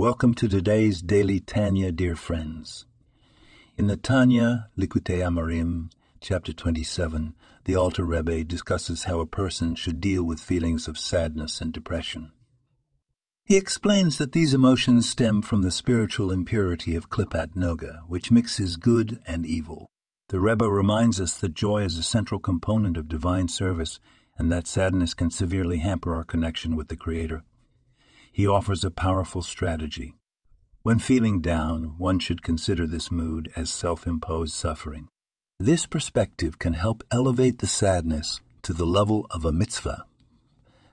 Welcome to today's Daily Tanya, dear friends. In the Tanya Likutei Amarim, chapter 27, the Alter Rebbe discusses how a person should deal with feelings of sadness and depression. He explains that these emotions stem from the spiritual impurity of Klipat Noga, which mixes good and evil. The Rebbe reminds us that joy is a central component of divine service and that sadness can severely hamper our connection with the Creator he offers a powerful strategy. When feeling down, one should consider this mood as self imposed suffering. This perspective can help elevate the sadness to the level of a mitzvah,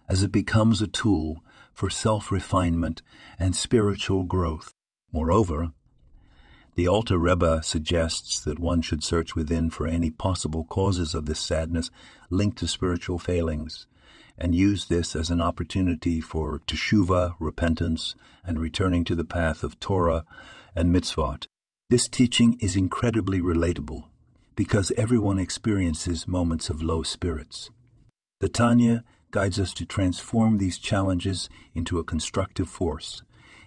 as it becomes a tool for self refinement and spiritual growth. Moreover, the Alter Rebbe suggests that one should search within for any possible causes of this sadness linked to spiritual failings and use this as an opportunity for teshuva, repentance, and returning to the path of Torah and mitzvot. This teaching is incredibly relatable because everyone experiences moments of low spirits. The Tanya guides us to transform these challenges into a constructive force,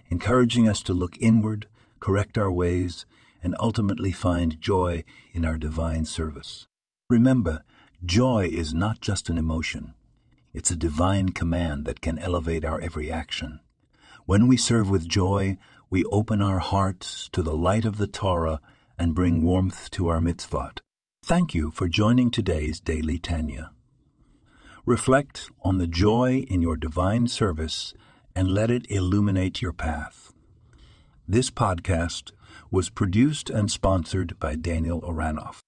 encouraging us to look inward, correct our ways, and ultimately find joy in our divine service. Remember, joy is not just an emotion. It's a divine command that can elevate our every action. When we serve with joy, we open our hearts to the light of the Torah and bring warmth to our mitzvot. Thank you for joining today's Daily Tanya. Reflect on the joy in your divine service and let it illuminate your path. This podcast was produced and sponsored by Daniel Oranoff.